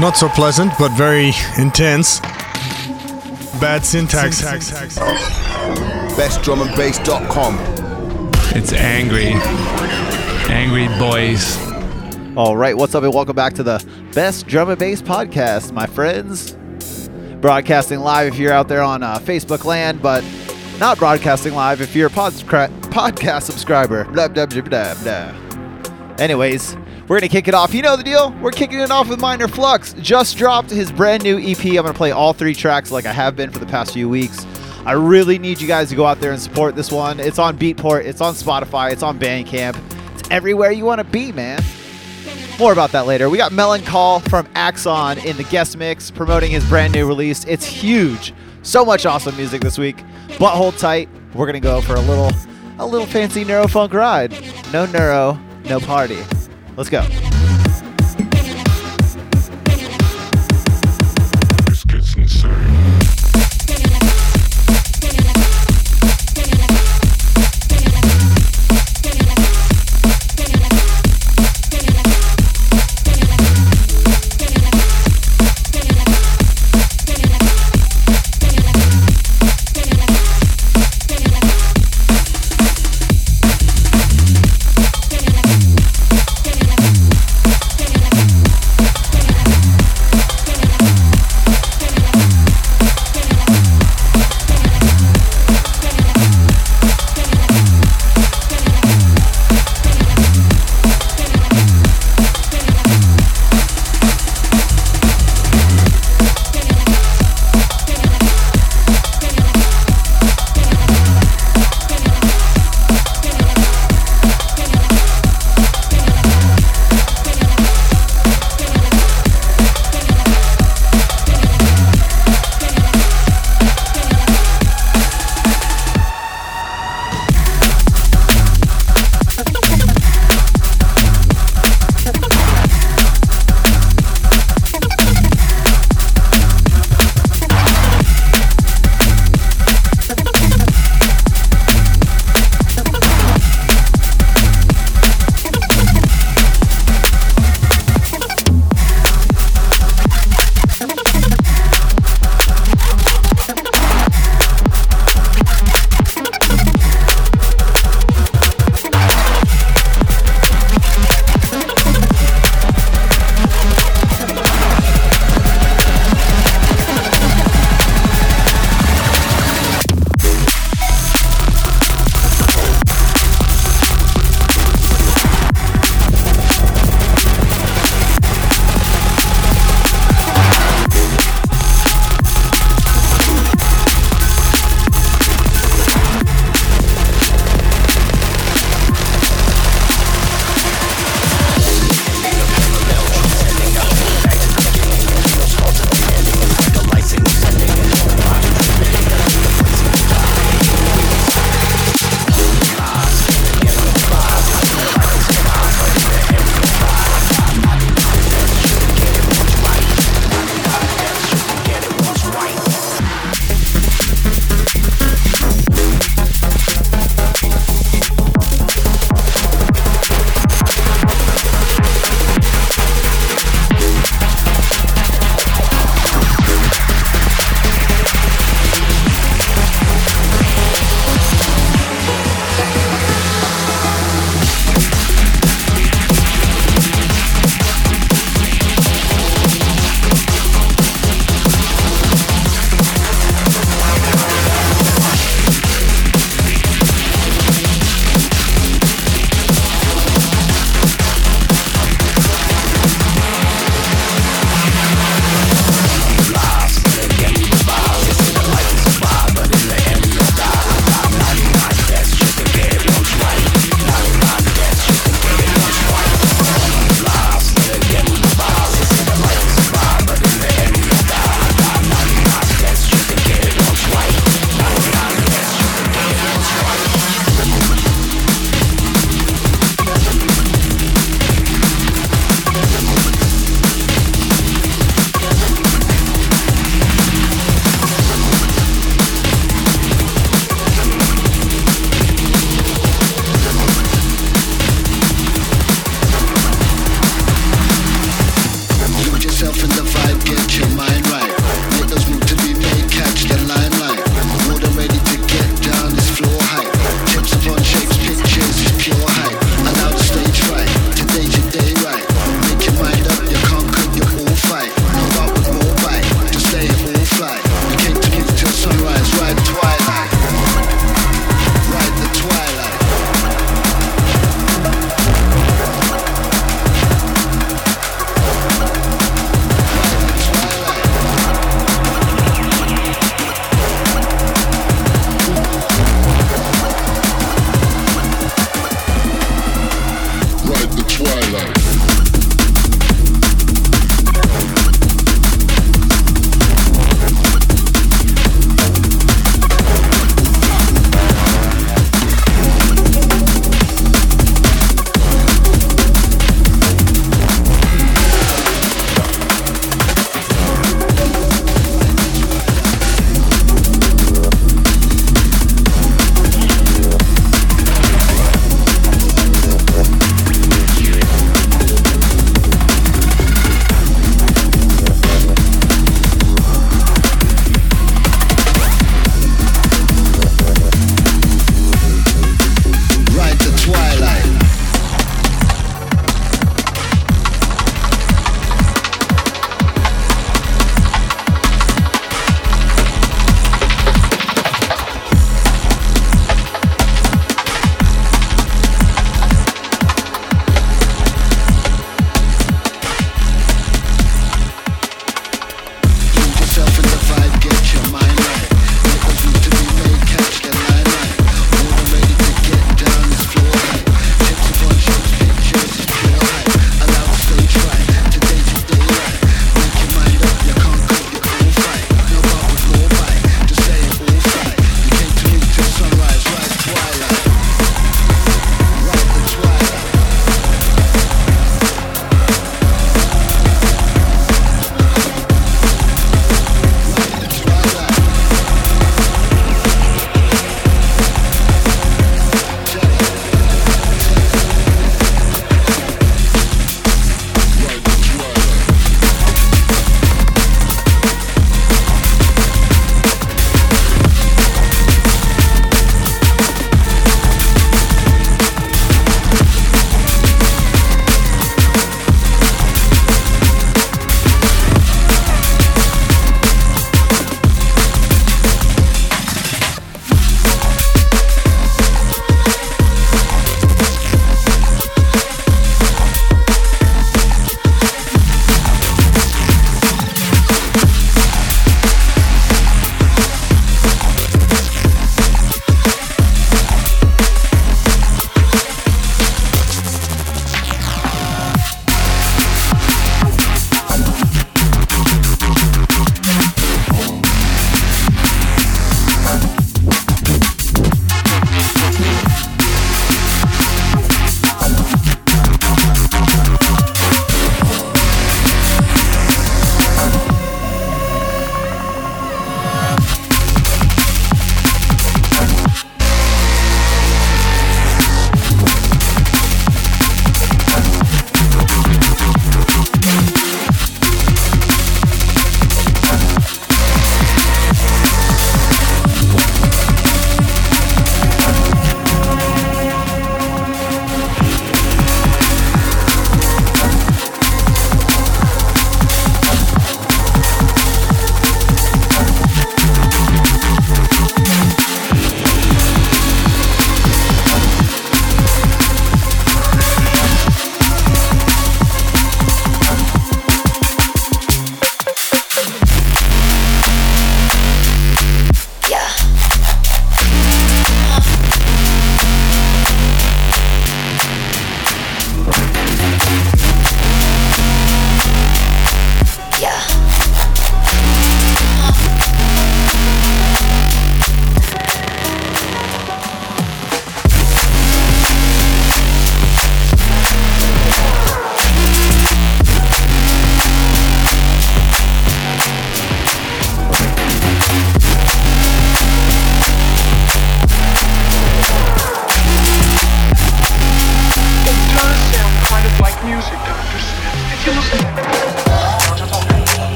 Not so pleasant, but very intense. Bad syntax. BestDrumAndBass.com. It's angry. Angry boys. All right, what's up, and welcome back to the Best Drum and Bass Podcast, my friends. Broadcasting live if you're out there on uh, Facebook land, but not broadcasting live if you're a podscra- podcast subscriber. Blah, blah, blah, blah, blah. Anyways, we're going to kick it off. You know the deal. We're kicking it off with Minor Flux. Just dropped his brand new EP. I'm going to play all three tracks like I have been for the past few weeks. I really need you guys to go out there and support this one. It's on Beatport, it's on Spotify, it's on Bandcamp. It's everywhere you want to be, man. More about that later. We got Melanchol from Axon in the guest mix promoting his brand new release. It's huge. So much awesome music this week. But hold tight. We're gonna go for a little a little fancy neurofunk ride. No neuro, no party. Let's go.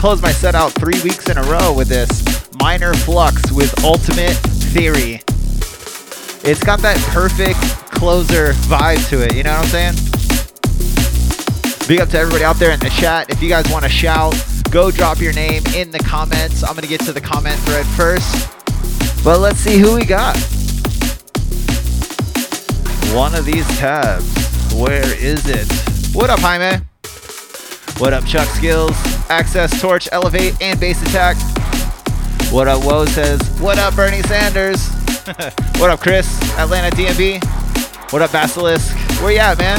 Close my set out three weeks in a row with this minor flux with Ultimate Theory. It's got that perfect closer vibe to it. You know what I'm saying? Big up to everybody out there in the chat. If you guys want to shout, go drop your name in the comments. I'm going to get to the comment thread first. But let's see who we got. One of these tabs. Where is it? What up, Jaime? What up, Chuck Skills? Access, Torch, Elevate, and Base Attack. What up, Woe says, What up, Bernie Sanders? what up, Chris? Atlanta DMV. What up, Basilisk? Where you at, man?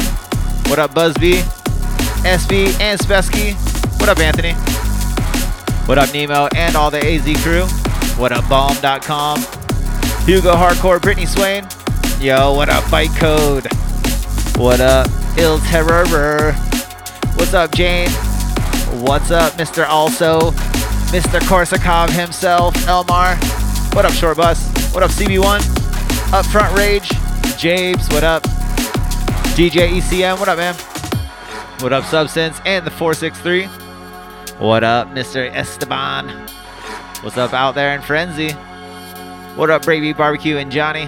What up, Buzzbee? SB and Spesky. What up, Anthony? What up, Nemo and all the AZ crew? What up, Bomb.com? Hugo Hardcore, Brittany Swain. Yo, what up, Bytecode? What up, Il Terror? What's up, Jane? What's up, Mr. Also? Mr. Korsakov himself, Elmar. What up, Short Bus? What up, CB1? Up Front Rage. Jabes, what up? DJ ECM, what up, man? What up, Substance? And the 463. What up, Mr. Esteban? What's up out there in Frenzy? What up, Bravey Barbecue and Johnny?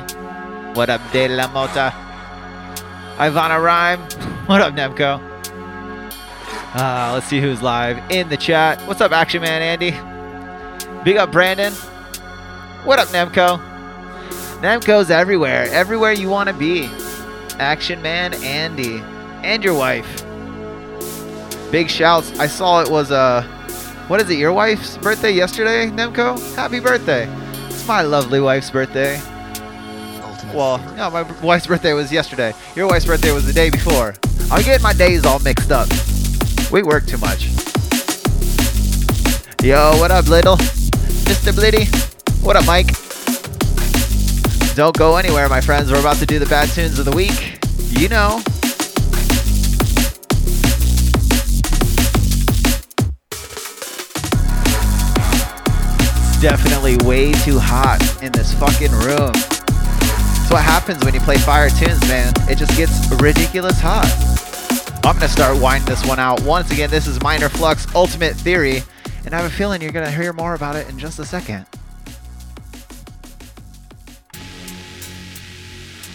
What up, De La Mota? Ivana Rhyme. What up, Nemco? Uh, let's see who's live in the chat. What's up, Action Man Andy? Big up Brandon. What up, Nemco? Nemco's everywhere, everywhere you want to be. Action Man Andy and your wife. Big shouts. I saw it was uh what is it, your wife's birthday yesterday, Nemco? Happy birthday. It's my lovely wife's birthday. Well, no, my wife's birthday was yesterday. Your wife's birthday was the day before. I get my days all mixed up. We work too much. Yo, what up, Little? Mr. Blitty? What up, Mike? Don't go anywhere, my friends. We're about to do the bad tunes of the week. You know. It's definitely way too hot in this fucking room. That's what happens when you play fire tunes, man. It just gets ridiculous hot. I'm gonna start winding this one out. Once again, this is Minor Flux Ultimate Theory, and I have a feeling you're gonna hear more about it in just a second.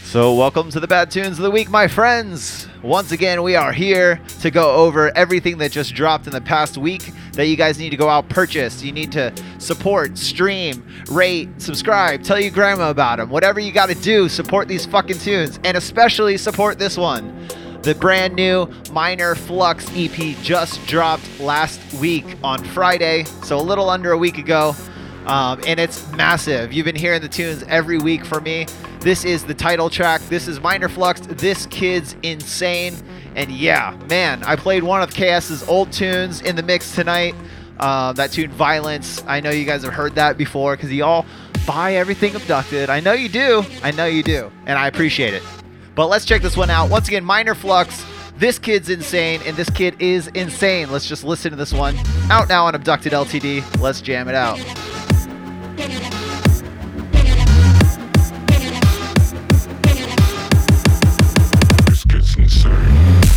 So, welcome to the Bad Tunes of the Week, my friends. Once again, we are here to go over everything that just dropped in the past week that you guys need to go out purchase. You need to support, stream, rate, subscribe, tell your grandma about them. Whatever you got to do, support these fucking tunes, and especially support this one. The brand new Minor Flux EP just dropped last week on Friday, so a little under a week ago. Um, and it's massive. You've been hearing the tunes every week for me. This is the title track. This is Minor Flux. This kid's insane. And yeah, man, I played one of KS's old tunes in the mix tonight. Uh, that tune, Violence. I know you guys have heard that before because you all buy everything abducted. I know you do. I know you do. And I appreciate it. But let's check this one out. Once again, Minor Flux. This kid's insane, and this kid is insane. Let's just listen to this one. Out now on Abducted LTD. Let's jam it out. This gets insane.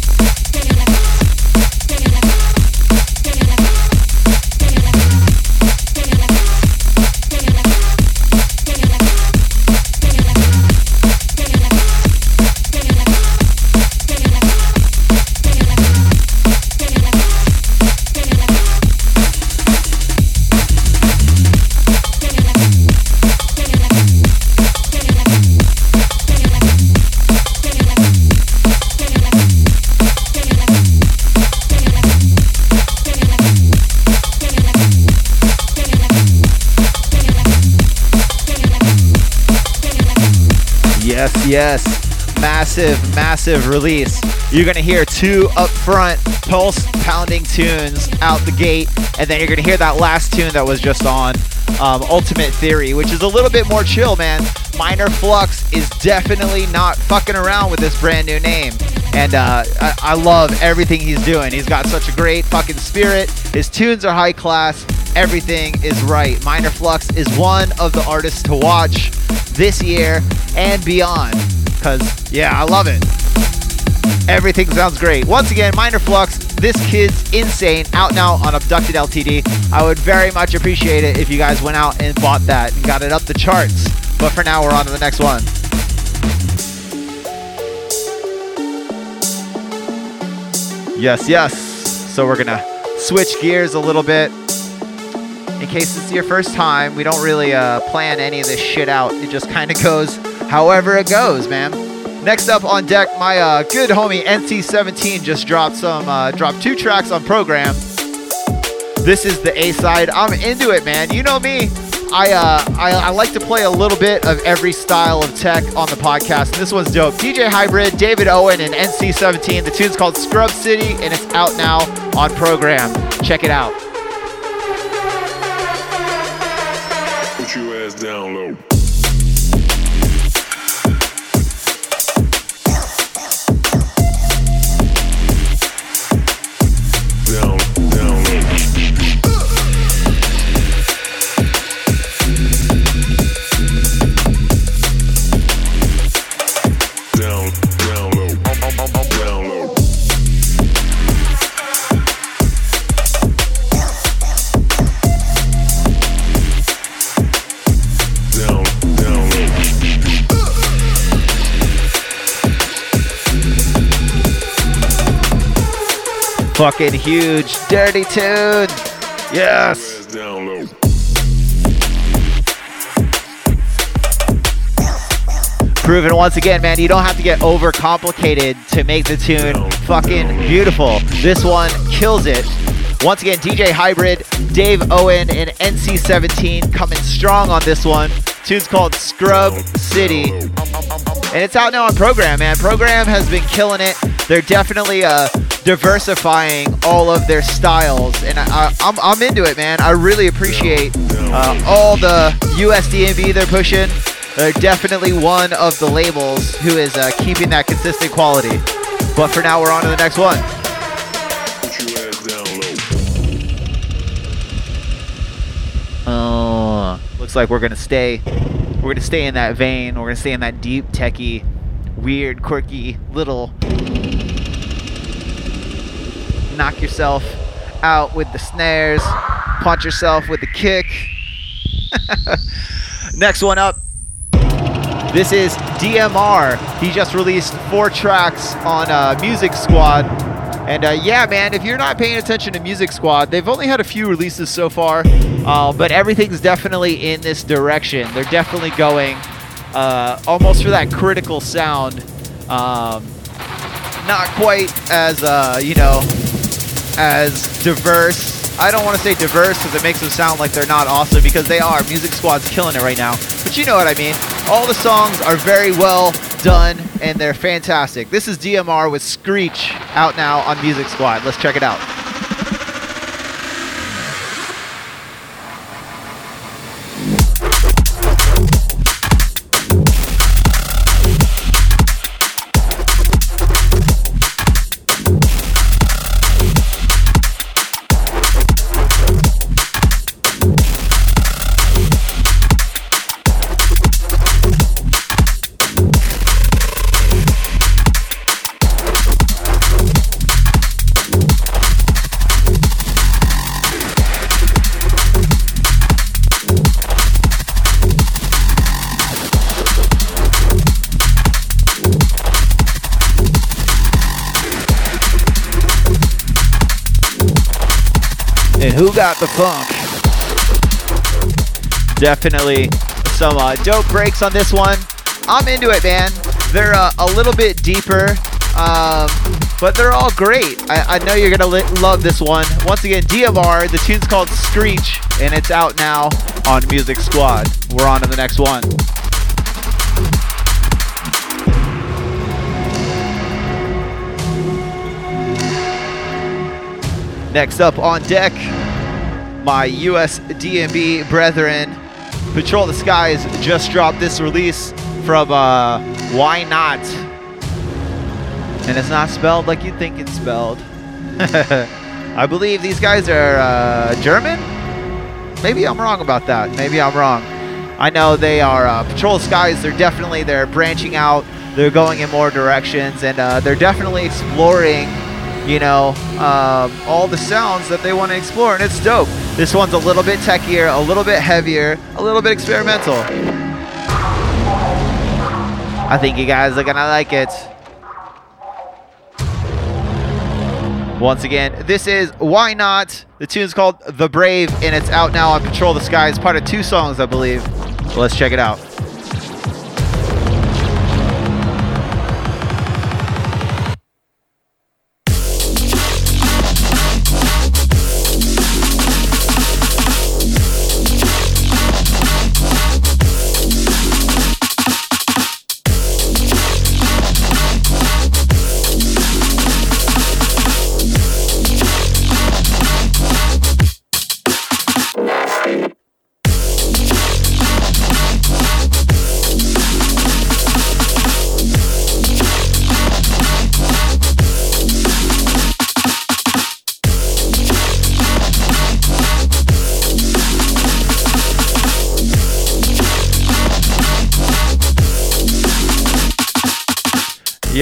Yes. Massive, massive release. You're going to hear two upfront pulse pounding tunes out the gate, and then you're going to hear that last tune that was just on um, Ultimate Theory, which is a little bit more chill, man. Minor Flux is definitely not fucking around with this brand new name. And uh, I, I love everything he's doing. He's got such a great fucking spirit. His tunes are high class. Everything is right. Minor Flux is one of the artists to watch this year and beyond. Because, yeah, I love it. Everything sounds great. Once again, Minor Flux, this kid's insane. Out now on Abducted LTD. I would very much appreciate it if you guys went out and bought that and got it up the charts. But for now, we're on to the next one. Yes, yes. So we're gonna switch gears a little bit. In case it's your first time, we don't really uh, plan any of this shit out. It just kind of goes however it goes, man. Next up on deck, my uh, good homie NC17 just dropped some, uh, dropped two tracks on program. This is the A side. I'm into it, man. You know me. I, uh, I I like to play a little bit of every style of tech on the podcast. This one's dope. DJ Hybrid, David Owen, and NC17. The tune's called Scrub City, and it's out now on program. Check it out. Put your ass down low. Fucking huge, dirty tune. Yes. Proven once again, man, you don't have to get overcomplicated to make the tune fucking beautiful. This one kills it. Once again, DJ Hybrid, Dave Owen, and NC17 coming strong on this one. Tune's called Scrub City. And it's out now on Program, man. Program has been killing it. They're definitely uh, diversifying all of their styles. And I, I, I'm, I'm into it, man. I really appreciate uh, all the USDMV they're pushing. They're definitely one of the labels who is uh, keeping that consistent quality. But for now, we're on to the next one. Oh, looks like we're gonna stay. We're gonna stay in that vein. We're gonna stay in that deep, techie, weird, quirky, little. Knock yourself out with the snares. Punch yourself with the kick. Next one up. This is DMR. He just released four tracks on uh, Music Squad. And uh, yeah, man, if you're not paying attention to Music Squad, they've only had a few releases so far, uh, but everything's definitely in this direction. They're definitely going uh, almost for that critical sound. Um, not quite as, uh, you know, as diverse. I don't want to say diverse because it makes them sound like they're not awesome because they are. Music Squad's killing it right now. But you know what I mean. All the songs are very well done and they're fantastic. This is DMR with Screech out now on Music Squad. Let's check it out. Who got the funk? Definitely some uh, dope breaks on this one. I'm into it, man. They're uh, a little bit deeper, um, but they're all great. I, I know you're gonna love this one. Once again, DMR. The tune's called Screech, and it's out now on Music Squad. We're on to the next one. Next up on deck, my US DnB brethren, Patrol the Skies just dropped this release from uh, Why Not? And it's not spelled like you think it's spelled. I believe these guys are uh, German? Maybe I'm wrong about that. Maybe I'm wrong. I know they are uh, Patrol the Skies. They're definitely they're branching out. They're going in more directions, and uh, they're definitely exploring you know, um, all the sounds that they want to explore, and it's dope. This one's a little bit techier, a little bit heavier, a little bit experimental. I think you guys are gonna like it. Once again, this is Why Not? The tune's called The Brave, and it's out now on Patrol the Skies, part of two songs, I believe. Let's check it out.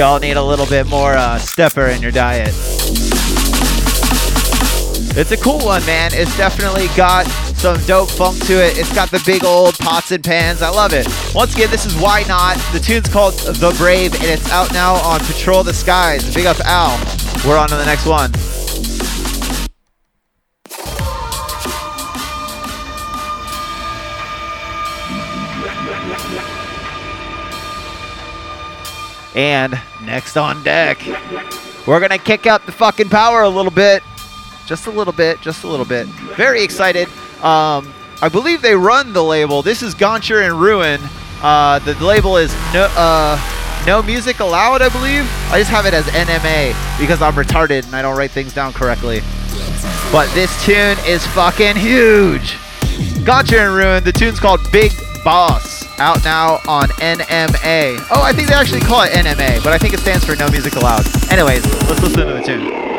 y'all need a little bit more uh, stepper in your diet. It's a cool one, man. It's definitely got some dope funk to it. It's got the big old pots and pans. I love it. Once again, this is Why Not. The tune's called The Brave, and it's out now on Patrol the Skies. Big up Al. We're on to the next one. And next on deck, we're gonna kick up the fucking power a little bit, just a little bit, just a little bit. Very excited. Um, I believe they run the label. This is Gancher and Ruin. Uh, the label is no, uh, no music allowed, I believe. I just have it as NMA because I'm retarded and I don't write things down correctly. But this tune is fucking huge. Gancher and Ruin. The tune's called Big Boss. Out now on NMA. Oh, I think they actually call it NMA, but I think it stands for No Music Allowed. Anyways, let's listen to the tune.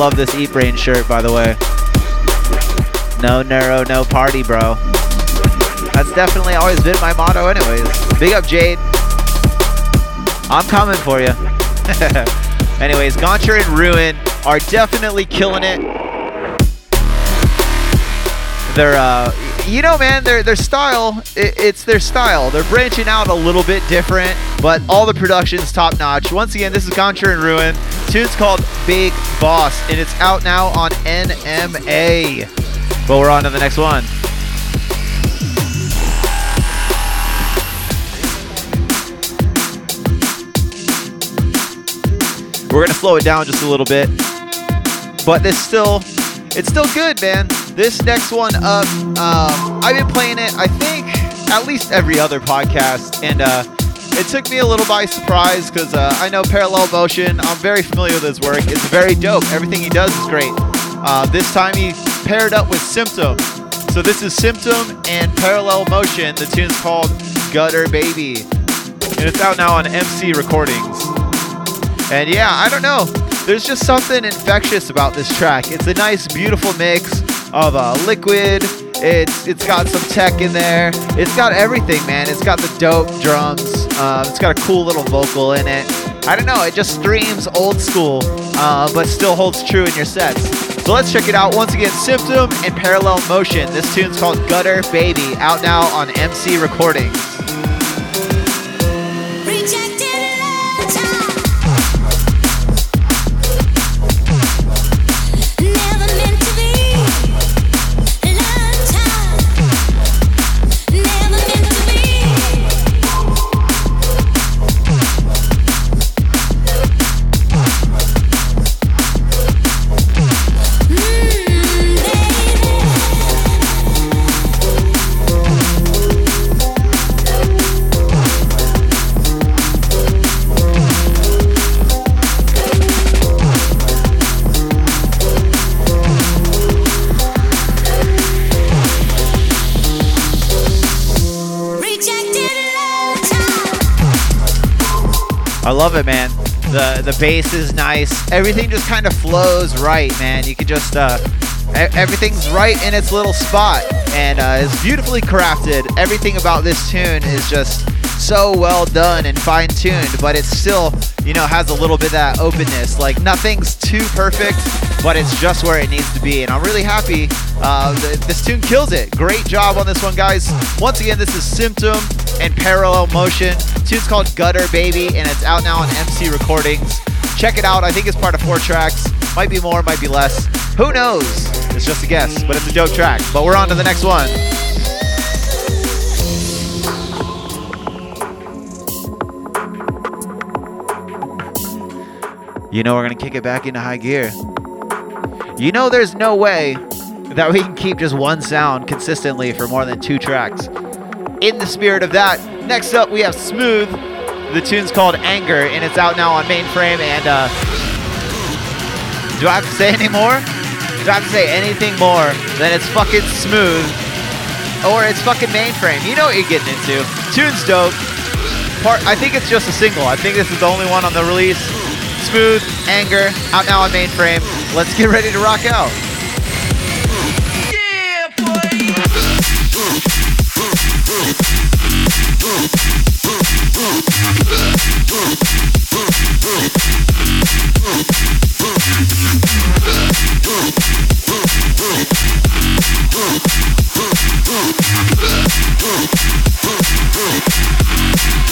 Love this Eat Brain shirt, by the way. No neuro, no party, bro. That's definitely always been my motto, anyways. Big up, Jade. I'm coming for you. anyways, Gancher and Ruin are definitely killing it. Their, uh, you know, man, their their style, it, it's their style. They're branching out a little bit different, but all the production's top notch. Once again, this is Gancher and Ruin. Tune's called Big Boss, and it's out now on NMA. But we're on to the next one. We're gonna slow it down just a little bit, but this still, it's still good, man. This next one up, um, I've been playing it. I think at least every other podcast, and uh, it took me a little by surprise because uh, I know Parallel Motion. I'm very familiar with his work. It's very dope. Everything he does is great. Uh, this time he paired up with Symptom. So this is Symptom and Parallel Motion. The tune's called Gutter Baby, and it's out now on MC Recordings. And yeah, I don't know. There's just something infectious about this track. It's a nice, beautiful mix of uh, liquid. It's it's got some tech in there. It's got everything, man. It's got the dope drums. Um, it's got a cool little vocal in it. I don't know. It just streams old school, uh, but still holds true in your sets. So let's check it out. Once again, Symptom and Parallel Motion. This tune's called Gutter Baby, out now on MC Recordings. Love it, man. The the bass is nice. Everything just kind of flows right, man. You can just uh, everything's right in its little spot, and uh, it's beautifully crafted. Everything about this tune is just so well done and fine tuned, but it still, you know, has a little bit of that openness. Like nothing's too perfect, but it's just where it needs to be. And I'm really happy. Uh, th- this tune kills it. Great job on this one, guys. Once again, this is Symptom and Parallel Motion. Tune's called Gutter Baby, and it's out now on MC Recordings. Check it out. I think it's part of four tracks. Might be more, might be less. Who knows? It's just a guess, but it's a dope track. But we're on to the next one. You know we're gonna kick it back into high gear. You know there's no way that we can keep just one sound consistently for more than two tracks. In the spirit of that, next up we have Smooth. The tune's called Anger, and it's out now on Mainframe. And uh, do I have to say any more? Do I have to say anything more than it's fucking smooth or it's fucking Mainframe? You know what you're getting into. Tune's dope. part. I think it's just a single. I think this is the only one on the release. Smooth, Anger, out now on mainframe. Let's get ready to rock out.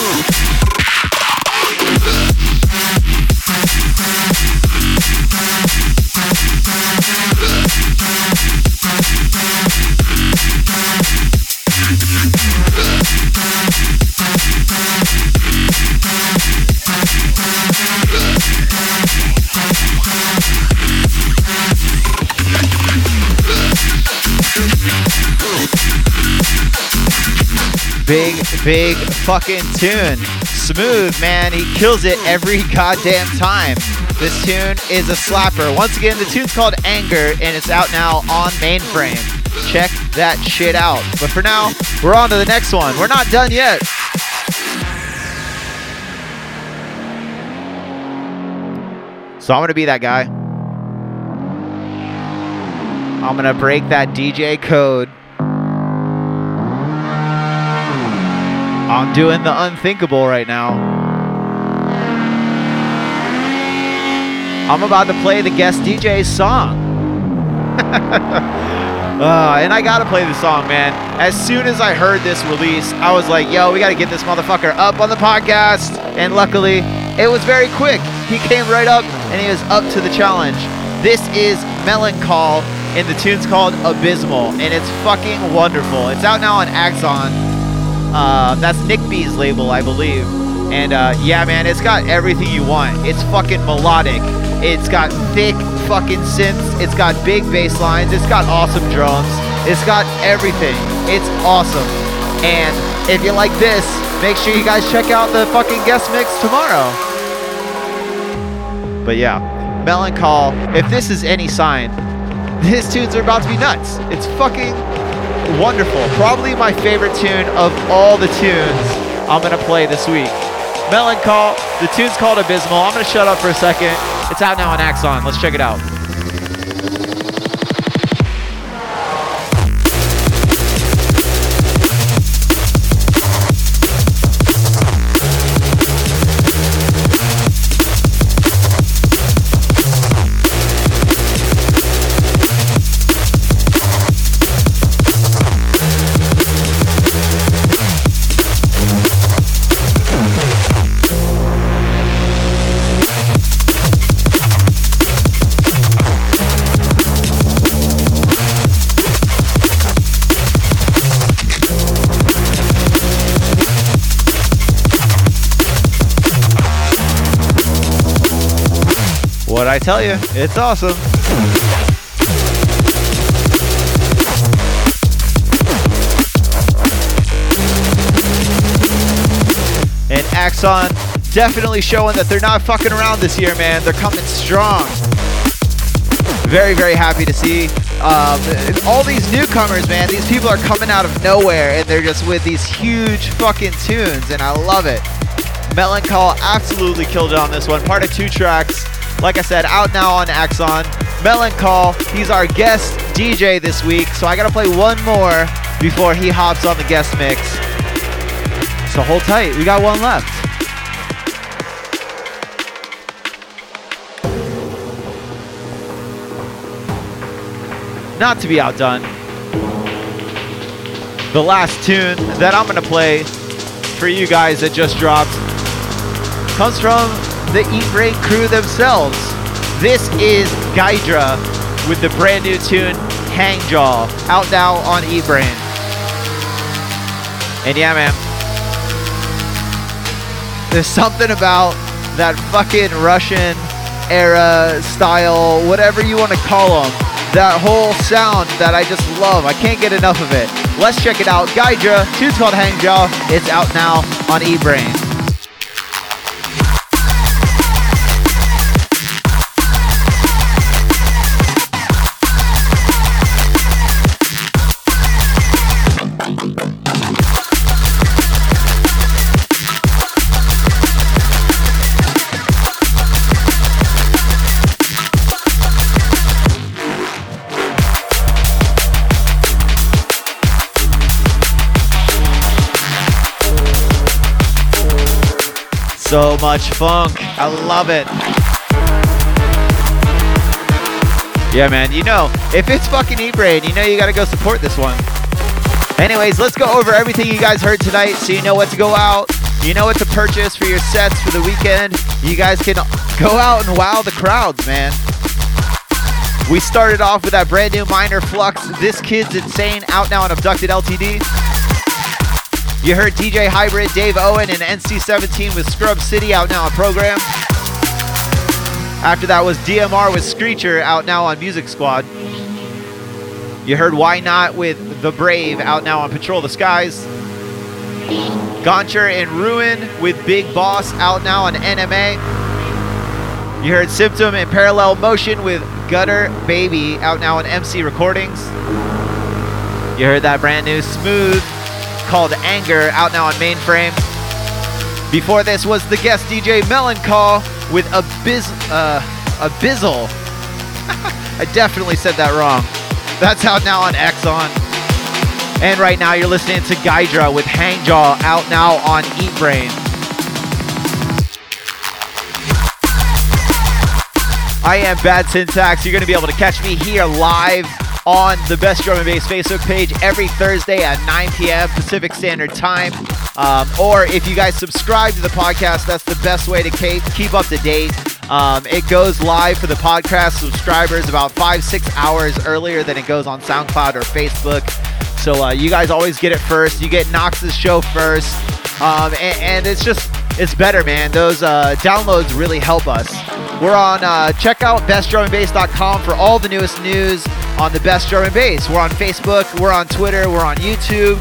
Big, big fucking tune. Smooth, man. He kills it every goddamn time. This tune is a slapper. Once again, the tune's called Anger, and it's out now on mainframe. Check that shit out. But for now, we're on to the next one. We're not done yet. So I'm gonna be that guy. I'm gonna break that DJ code. I'm doing the unthinkable right now. I'm about to play the guest DJ's song. Uh, and I gotta play the song, man. As soon as I heard this release, I was like, yo, we gotta get this motherfucker up on the podcast. And luckily, it was very quick. He came right up and he was up to the challenge. This is Melanchol, and the tune's called Abysmal, and it's fucking wonderful. It's out now on Axon. Uh, that's Nick B's label, I believe. And uh, yeah, man, it's got everything you want. It's fucking melodic. It's got thick fucking synths. It's got big bass lines. It's got awesome drums. It's got everything. It's awesome. And if you like this, make sure you guys check out the fucking guest mix tomorrow. But yeah, Melanchol, if this is any sign, his tunes are about to be nuts. It's fucking wonderful. Probably my favorite tune of all the tunes I'm gonna play this week. Melanchol, the tune's called Abysmal. I'm gonna shut up for a second. It's out now on Axon. Let's check it out. Tell you, it's awesome. And Axon definitely showing that they're not fucking around this year, man. They're coming strong. Very, very happy to see um, all these newcomers, man. These people are coming out of nowhere and they're just with these huge fucking tunes, and I love it. Melanchol absolutely killed it on this one. Part of two tracks. Like I said, out now on Axon. Melanchol, he's our guest DJ this week, so I gotta play one more before he hops on the guest mix. So hold tight, we got one left. Not to be outdone, the last tune that I'm gonna play for you guys that just dropped comes from the Eat Brain crew themselves. This is Gydra with the brand new tune Hangjaw, out now on Eat Brain. And yeah, man, there's something about that fucking Russian era style, whatever you want to call them, that whole sound that I just love. I can't get enough of it. Let's check it out. Gydra, tune's called Hangjaw. It's out now on Eat So much funk. I love it. Yeah, man. You know, if it's fucking E-Brain, you know you gotta go support this one. Anyways, let's go over everything you guys heard tonight so you know what to go out. You know what to purchase for your sets for the weekend. You guys can go out and wow the crowds, man. We started off with that brand new Minor Flux, This Kid's Insane, out now on Abducted LTD. You heard DJ Hybrid, Dave Owen, and NC17 with Scrub City out now on Program. After that was DMR with Screecher out now on Music Squad. You heard Why Not with The Brave out now on Patrol the Skies. Gancher and Ruin with Big Boss out now on NMA. You heard Symptom and Parallel Motion with Gutter Baby out now on MC Recordings. You heard that brand new Smooth called Anger out now on Mainframe. Before this was the guest DJ Melanchol with Abyss, uh, Abyssal. I definitely said that wrong. That's out now on Axon. And right now you're listening to Gydra with Hangjaw out now on Eat Brain. I am Bad Syntax. You're going to be able to catch me here live on the Best Drum and Bass Facebook page every Thursday at 9 p.m. Pacific Standard Time. Um, or if you guys subscribe to the podcast, that's the best way to keep, up to date. Um, it goes live for the podcast subscribers about five, six hours earlier than it goes on SoundCloud or Facebook. So uh, you guys always get it first. You get Knox's show first. Um, and, and it's just, it's better, man. Those uh, downloads really help us. We're on, uh, check out bestdrumandbass.com for all the newest news on the best drum and bass. We're on Facebook, we're on Twitter, we're on YouTube.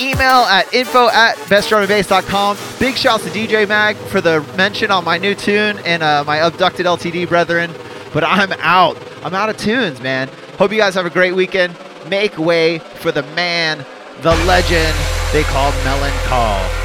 Email at info at bestdrumandbass.com. Big shouts to DJ Mag for the mention on my new tune and uh, my abducted LTD brethren. But I'm out. I'm out of tunes, man. Hope you guys have a great weekend. Make way for the man, the legend they call Melon Call.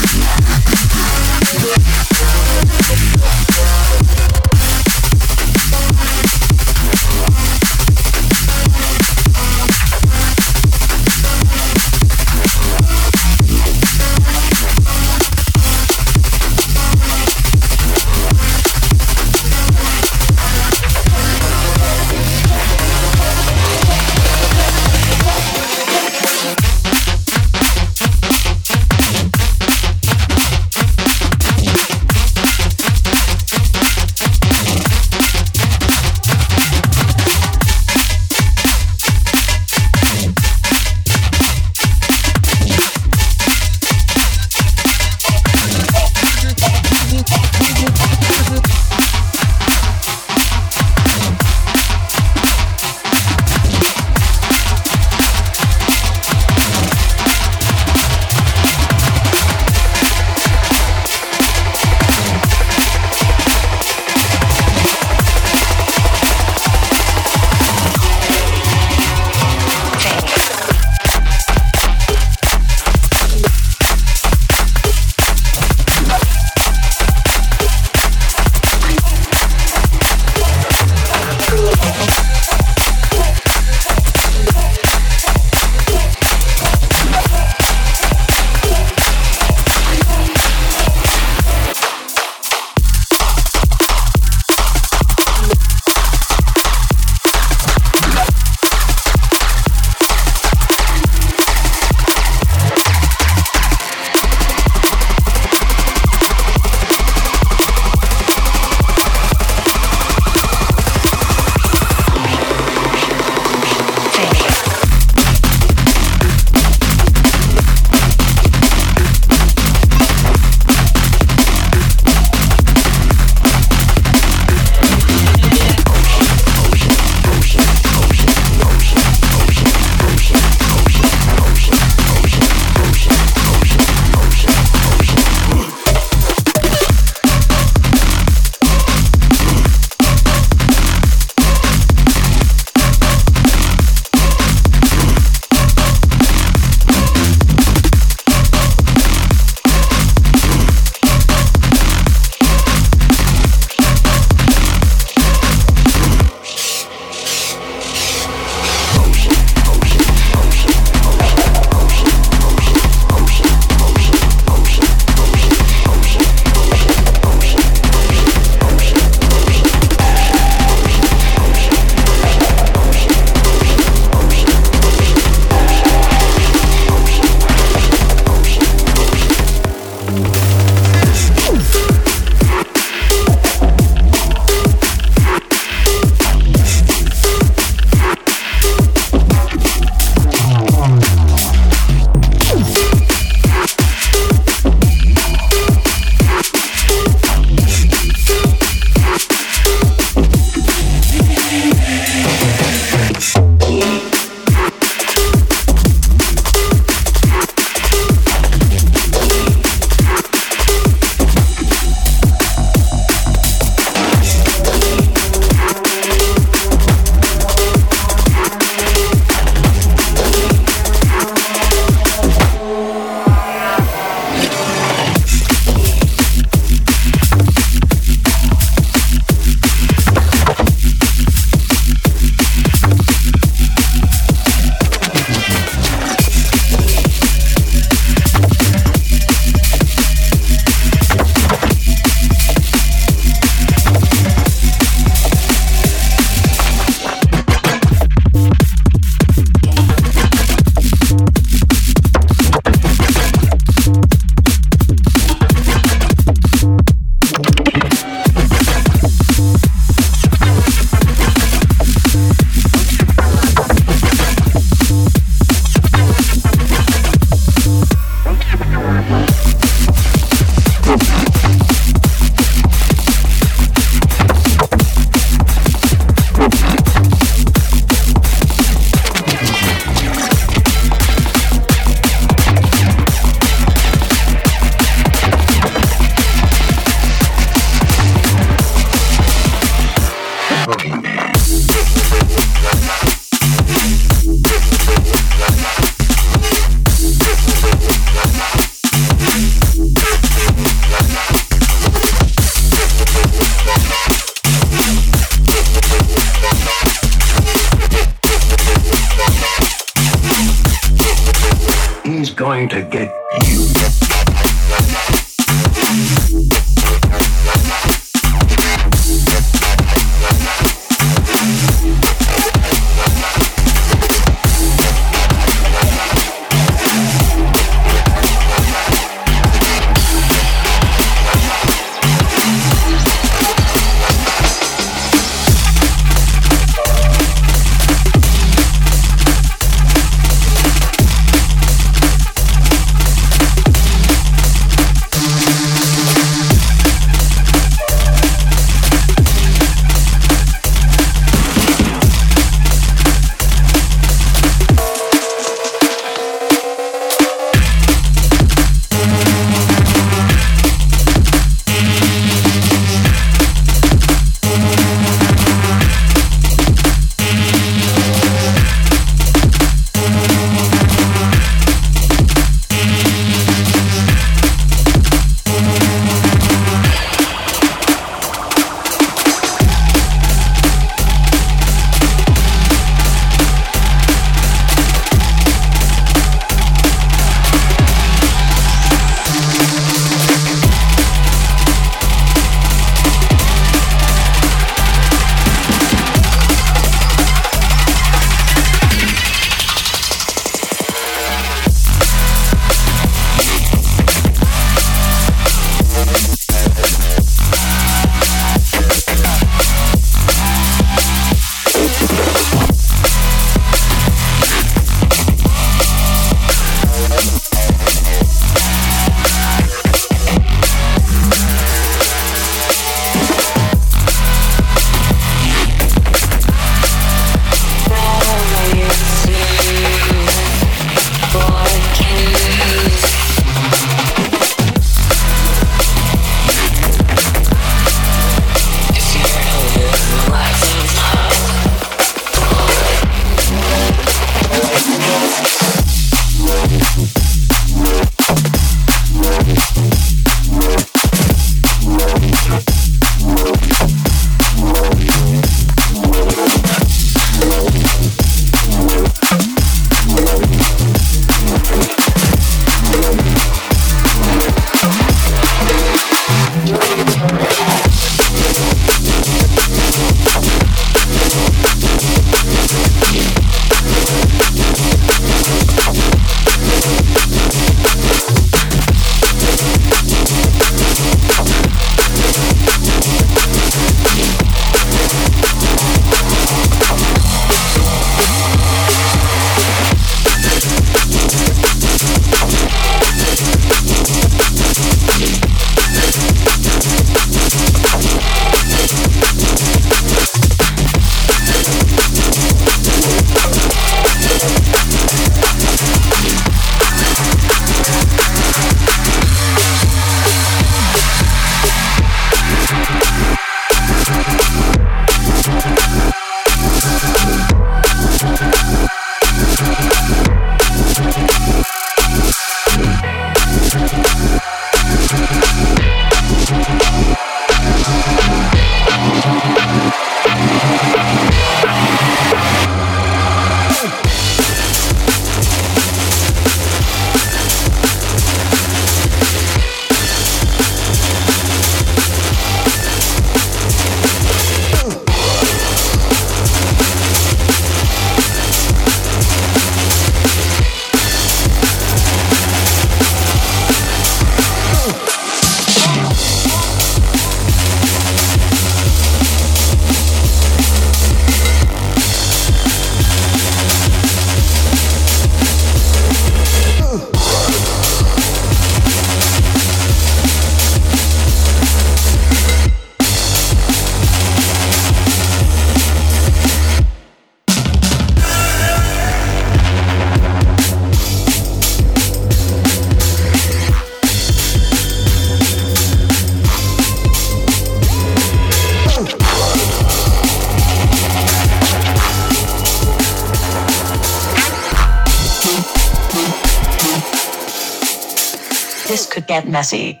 Messy.